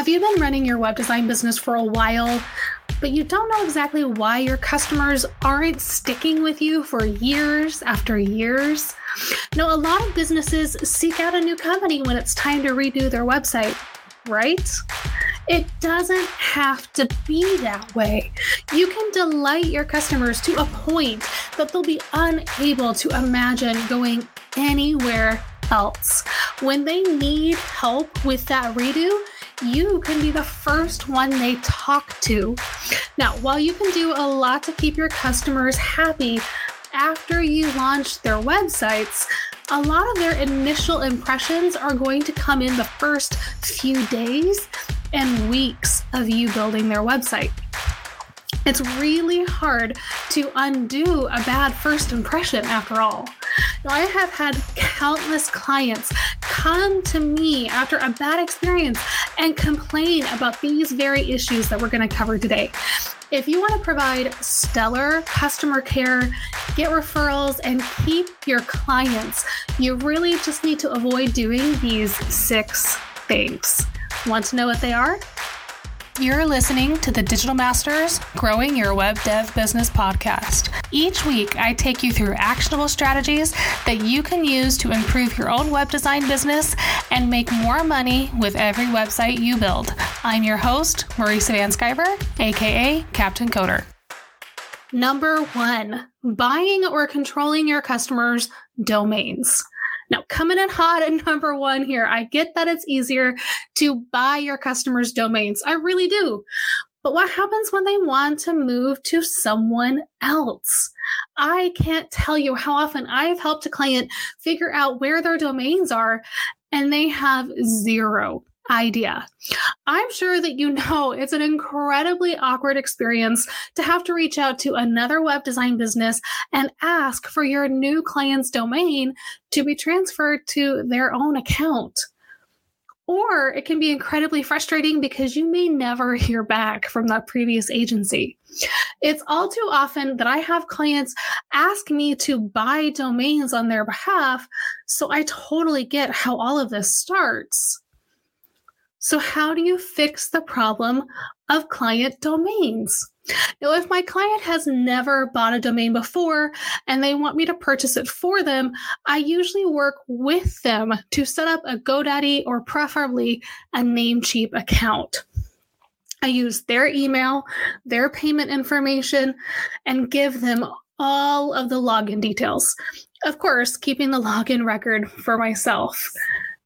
Have you been running your web design business for a while, but you don't know exactly why your customers aren't sticking with you for years after years? Now, a lot of businesses seek out a new company when it's time to redo their website, right? It doesn't have to be that way. You can delight your customers to a point that they'll be unable to imagine going anywhere else. When they need help with that redo, you can be the first one they talk to. Now, while you can do a lot to keep your customers happy after you launch their websites, a lot of their initial impressions are going to come in the first few days and weeks of you building their website. It's really hard to undo a bad first impression after all. I have had countless clients come to me after a bad experience and complain about these very issues that we're going to cover today. If you want to provide stellar customer care, get referrals, and keep your clients, you really just need to avoid doing these six things. Want to know what they are? You're listening to the Digital Masters Growing Your Web Dev Business podcast. Each week, I take you through actionable strategies that you can use to improve your own web design business and make more money with every website you build. I'm your host, Marisa VanSkiver, aka Captain Coder. Number one, buying or controlling your customers' domains. Now, coming in hot at number one here, I get that it's easier to buy your customers' domains. I really do. But what happens when they want to move to someone else? I can't tell you how often I've helped a client figure out where their domains are and they have zero idea. I'm sure that you know it's an incredibly awkward experience to have to reach out to another web design business and ask for your new client's domain to be transferred to their own account. Or it can be incredibly frustrating because you may never hear back from that previous agency. It's all too often that I have clients ask me to buy domains on their behalf, so I totally get how all of this starts. So, how do you fix the problem of client domains? Now, if my client has never bought a domain before and they want me to purchase it for them, I usually work with them to set up a GoDaddy or preferably a Namecheap account. I use their email, their payment information, and give them all of the login details. Of course, keeping the login record for myself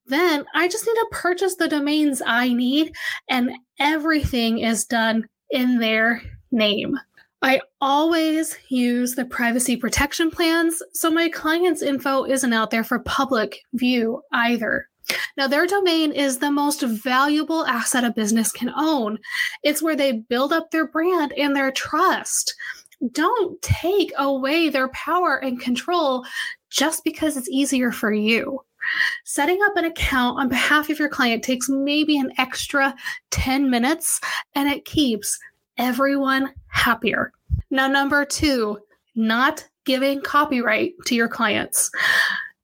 then I just need to purchase the domains I need, and everything is done in their name. I always use the privacy protection plans, so my client's info isn't out there for public view either. Now, their domain is the most valuable asset a business can own. It's where they build up their brand and their trust. Don't take away their power and control just because it's easier for you. Setting up an account on behalf of your client takes maybe an extra 10 minutes and it keeps everyone happier. Now, number two, not giving copyright to your clients.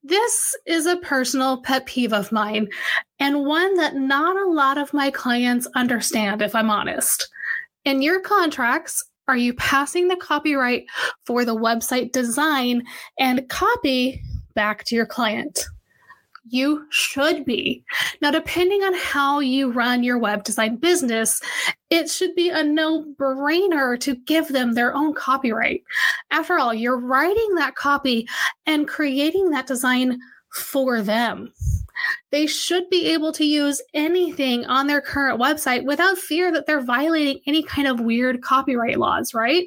This is a personal pet peeve of mine and one that not a lot of my clients understand, if I'm honest. In your contracts, are you passing the copyright for the website design and copy back to your client? You should be. Now, depending on how you run your web design business, it should be a no brainer to give them their own copyright. After all, you're writing that copy and creating that design for them. They should be able to use anything on their current website without fear that they're violating any kind of weird copyright laws, right?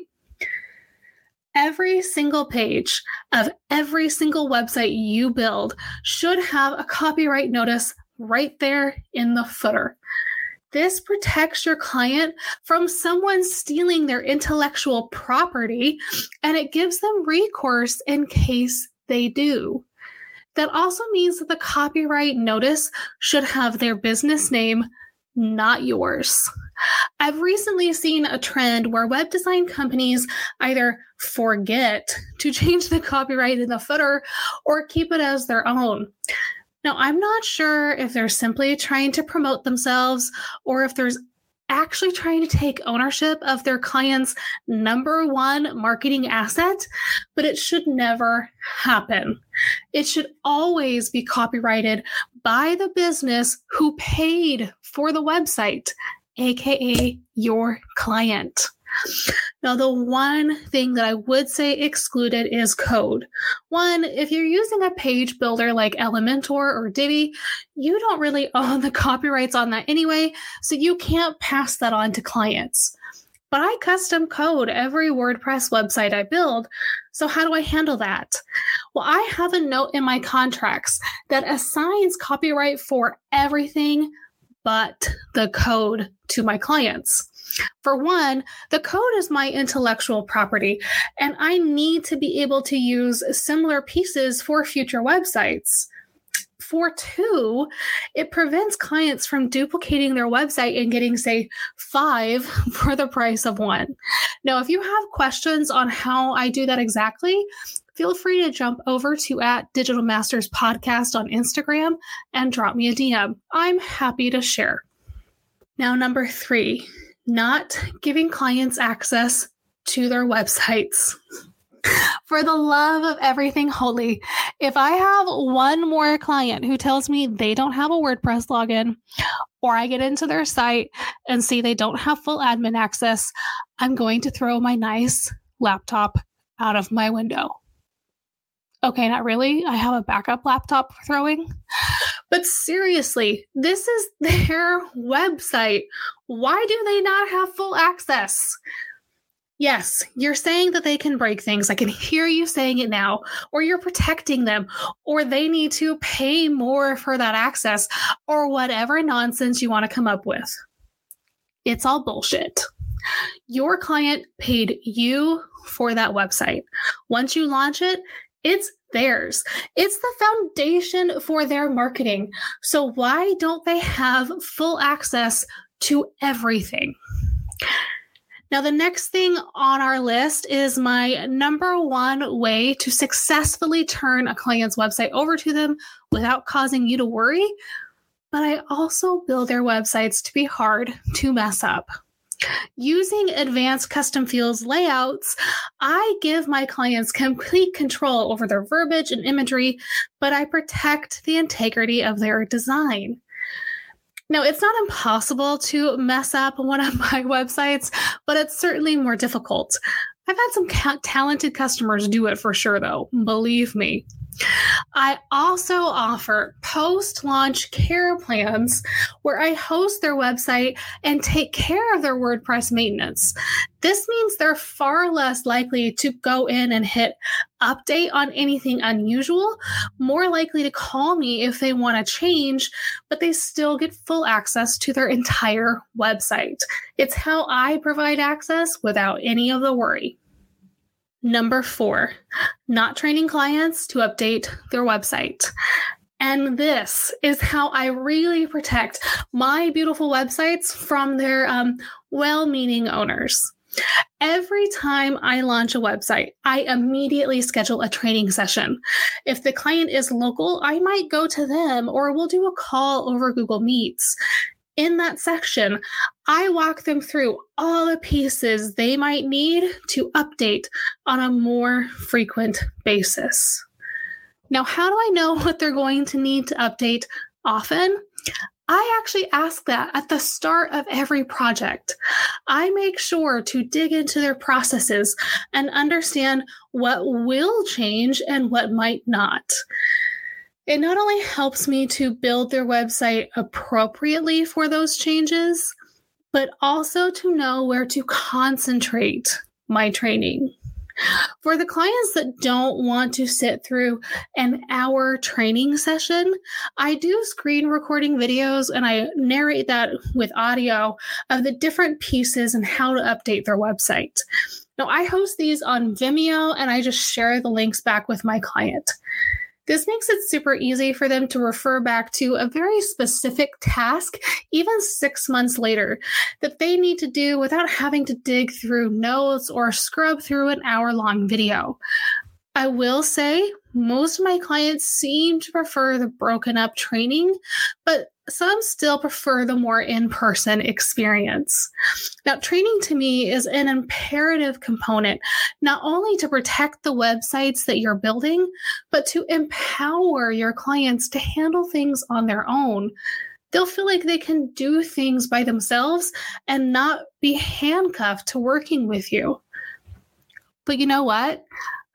Every single page of every single website you build should have a copyright notice right there in the footer. This protects your client from someone stealing their intellectual property and it gives them recourse in case they do. That also means that the copyright notice should have their business name, not yours. I've recently seen a trend where web design companies either forget to change the copyright in the footer or keep it as their own. Now, I'm not sure if they're simply trying to promote themselves or if there's actually trying to take ownership of their client's number one marketing asset, but it should never happen. It should always be copyrighted by the business who paid for the website, aka your client. Now, the one thing that I would say excluded is code. One, if you're using a page builder like Elementor or Divi, you don't really own the copyrights on that anyway, so you can't pass that on to clients. But I custom code every WordPress website I build. So, how do I handle that? Well, I have a note in my contracts that assigns copyright for everything but the code to my clients. For one, the code is my intellectual property, and I need to be able to use similar pieces for future websites. For two, it prevents clients from duplicating their website and getting, say, five for the price of one. Now, if you have questions on how I do that exactly, feel free to jump over to at Digital Masters Podcast on Instagram and drop me a DM. I'm happy to share. Now, number three, not giving clients access to their websites. For the love of everything holy, if I have one more client who tells me they don't have a WordPress login, or I get into their site and see they don't have full admin access, I'm going to throw my nice laptop out of my window. Okay, not really. I have a backup laptop for throwing. But seriously, this is their website. Why do they not have full access? Yes, you're saying that they can break things. I can hear you saying it now. Or you're protecting them, or they need to pay more for that access, or whatever nonsense you want to come up with. It's all bullshit. Your client paid you for that website. Once you launch it, it's theirs. It's the foundation for their marketing. So why don't they have full access to everything? Now, the next thing on our list is my number one way to successfully turn a client's website over to them without causing you to worry. But I also build their websites to be hard to mess up. Using advanced custom fields layouts, I give my clients complete control over their verbiage and imagery, but I protect the integrity of their design. Now, it's not impossible to mess up one of my websites, but it's certainly more difficult. I've had some ca- talented customers do it for sure, though, believe me. I also offer post launch care plans where I host their website and take care of their WordPress maintenance. This means they're far less likely to go in and hit update on anything unusual, more likely to call me if they want to change, but they still get full access to their entire website. It's how I provide access without any of the worry. Number four, not training clients to update their website. And this is how I really protect my beautiful websites from their um, well meaning owners. Every time I launch a website, I immediately schedule a training session. If the client is local, I might go to them or we'll do a call over Google Meets in that section, I walk them through all the pieces they might need to update on a more frequent basis. Now, how do I know what they're going to need to update often? I actually ask that at the start of every project. I make sure to dig into their processes and understand what will change and what might not. It not only helps me to build their website appropriately for those changes, but also to know where to concentrate my training. For the clients that don't want to sit through an hour training session, I do screen recording videos and I narrate that with audio of the different pieces and how to update their website. Now, I host these on Vimeo and I just share the links back with my client. This makes it super easy for them to refer back to a very specific task, even six months later, that they need to do without having to dig through notes or scrub through an hour long video. I will say most of my clients seem to prefer the broken up training, but some still prefer the more in person experience. Now, training to me is an imperative component, not only to protect the websites that you're building, but to empower your clients to handle things on their own. They'll feel like they can do things by themselves and not be handcuffed to working with you. But you know what?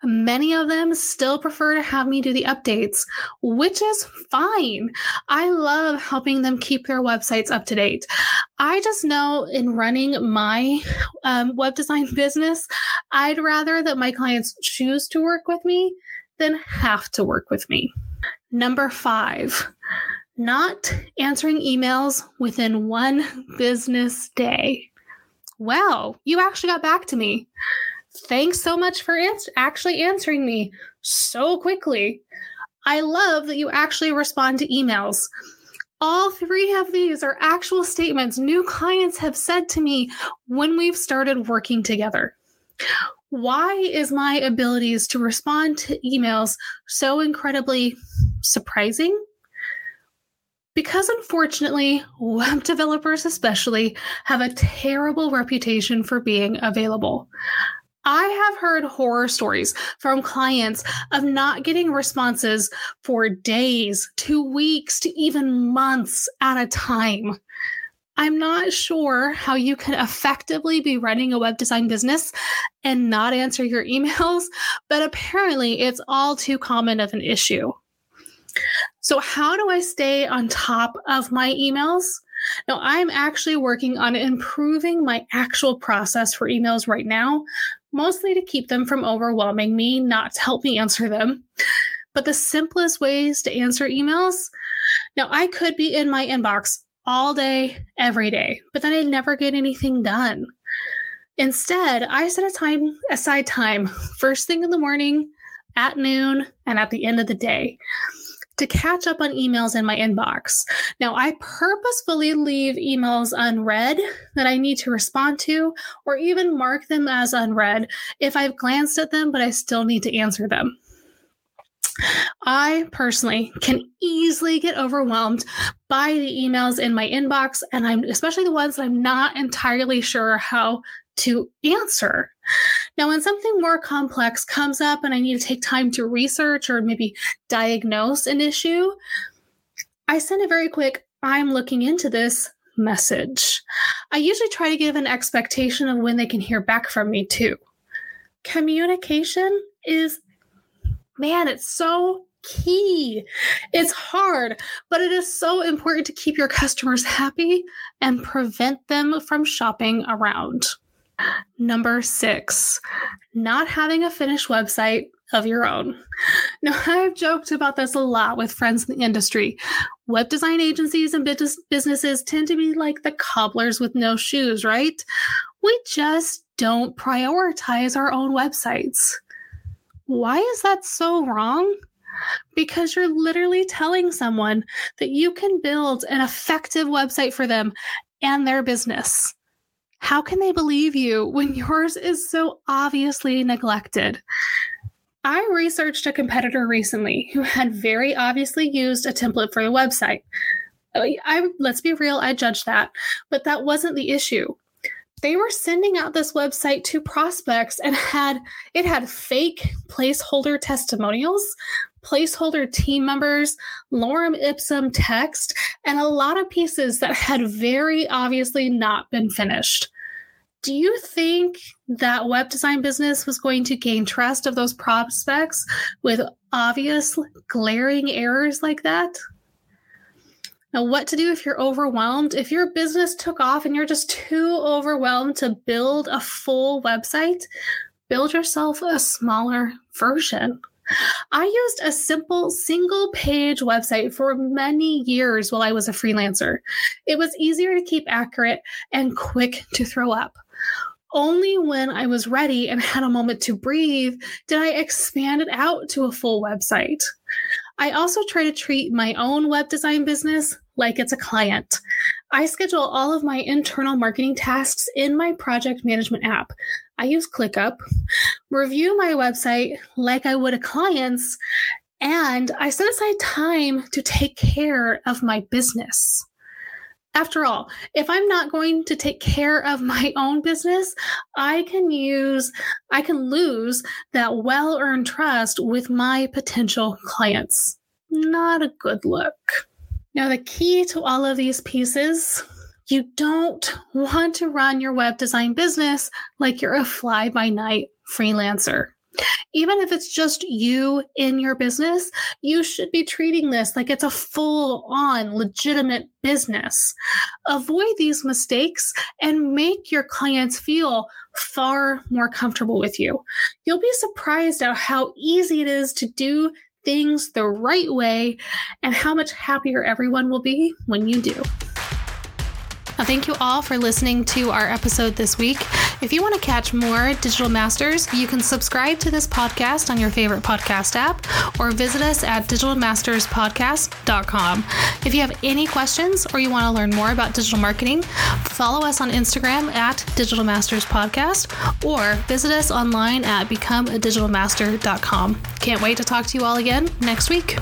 Many of them still prefer to have me do the updates, which is fine. I love helping them keep their websites up to date. I just know in running my um, web design business, I'd rather that my clients choose to work with me than have to work with me. Number five, not answering emails within one business day. Well, you actually got back to me. Thanks so much for ans- actually answering me so quickly. I love that you actually respond to emails. All three of these are actual statements new clients have said to me when we've started working together. Why is my abilities to respond to emails so incredibly surprising? Because unfortunately, web developers especially have a terrible reputation for being available. I have heard horror stories from clients of not getting responses for days, to weeks, to even months at a time. I'm not sure how you can effectively be running a web design business and not answer your emails, but apparently it's all too common of an issue. So, how do I stay on top of my emails? Now, I'm actually working on improving my actual process for emails right now mostly to keep them from overwhelming me, not to help me answer them. But the simplest ways to answer emails now, I could be in my inbox all day, every day, but then I'd never get anything done. Instead, I set a time aside time first thing in the morning, at noon, and at the end of the day to catch up on emails in my inbox. Now, I purposefully leave emails unread that I need to respond to, or even mark them as unread if I've glanced at them, but I still need to answer them. I personally can easily get overwhelmed by the emails in my inbox, and I'm especially the ones that I'm not entirely sure how to answer. Now, when something more complex comes up and I need to take time to research or maybe diagnose an issue, I send a very quick, I'm looking into this message. I usually try to give an expectation of when they can hear back from me too. Communication is, man, it's so key. It's hard, but it is so important to keep your customers happy and prevent them from shopping around. Number six, not having a finished website of your own. Now, I've joked about this a lot with friends in the industry. Web design agencies and businesses tend to be like the cobblers with no shoes, right? We just don't prioritize our own websites. Why is that so wrong? Because you're literally telling someone that you can build an effective website for them and their business. How can they believe you when yours is so obviously neglected? I researched a competitor recently who had very obviously used a template for the website. I, let's be real, I judged that, but that wasn't the issue. They were sending out this website to prospects and had it had fake placeholder testimonials placeholder team members, lorem ipsum text, and a lot of pieces that had very obviously not been finished. Do you think that web design business was going to gain trust of those prospects with obvious glaring errors like that? Now, what to do if you're overwhelmed? If your business took off and you're just too overwhelmed to build a full website, build yourself a smaller version. I used a simple single page website for many years while I was a freelancer. It was easier to keep accurate and quick to throw up. Only when I was ready and had a moment to breathe did I expand it out to a full website. I also try to treat my own web design business like it's a client. I schedule all of my internal marketing tasks in my project management app. I use ClickUp, review my website like I would a client's, and I set aside time to take care of my business. After all, if I'm not going to take care of my own business, I can use, I can lose that well earned trust with my potential clients. Not a good look. Now, the key to all of these pieces you don't want to run your web design business like you're a fly by night freelancer. Even if it's just you in your business, you should be treating this like it's a full on legitimate business. Avoid these mistakes and make your clients feel far more comfortable with you. You'll be surprised at how easy it is to do things the right way and how much happier everyone will be when you do. Thank you all for listening to our episode this week. If you want to catch more Digital Masters, you can subscribe to this podcast on your favorite podcast app or visit us at digitalmasterspodcast.com. If you have any questions or you want to learn more about digital marketing, follow us on Instagram at Digital Masters Podcast or visit us online at becomeadigitalmaster.com. Can't wait to talk to you all again next week.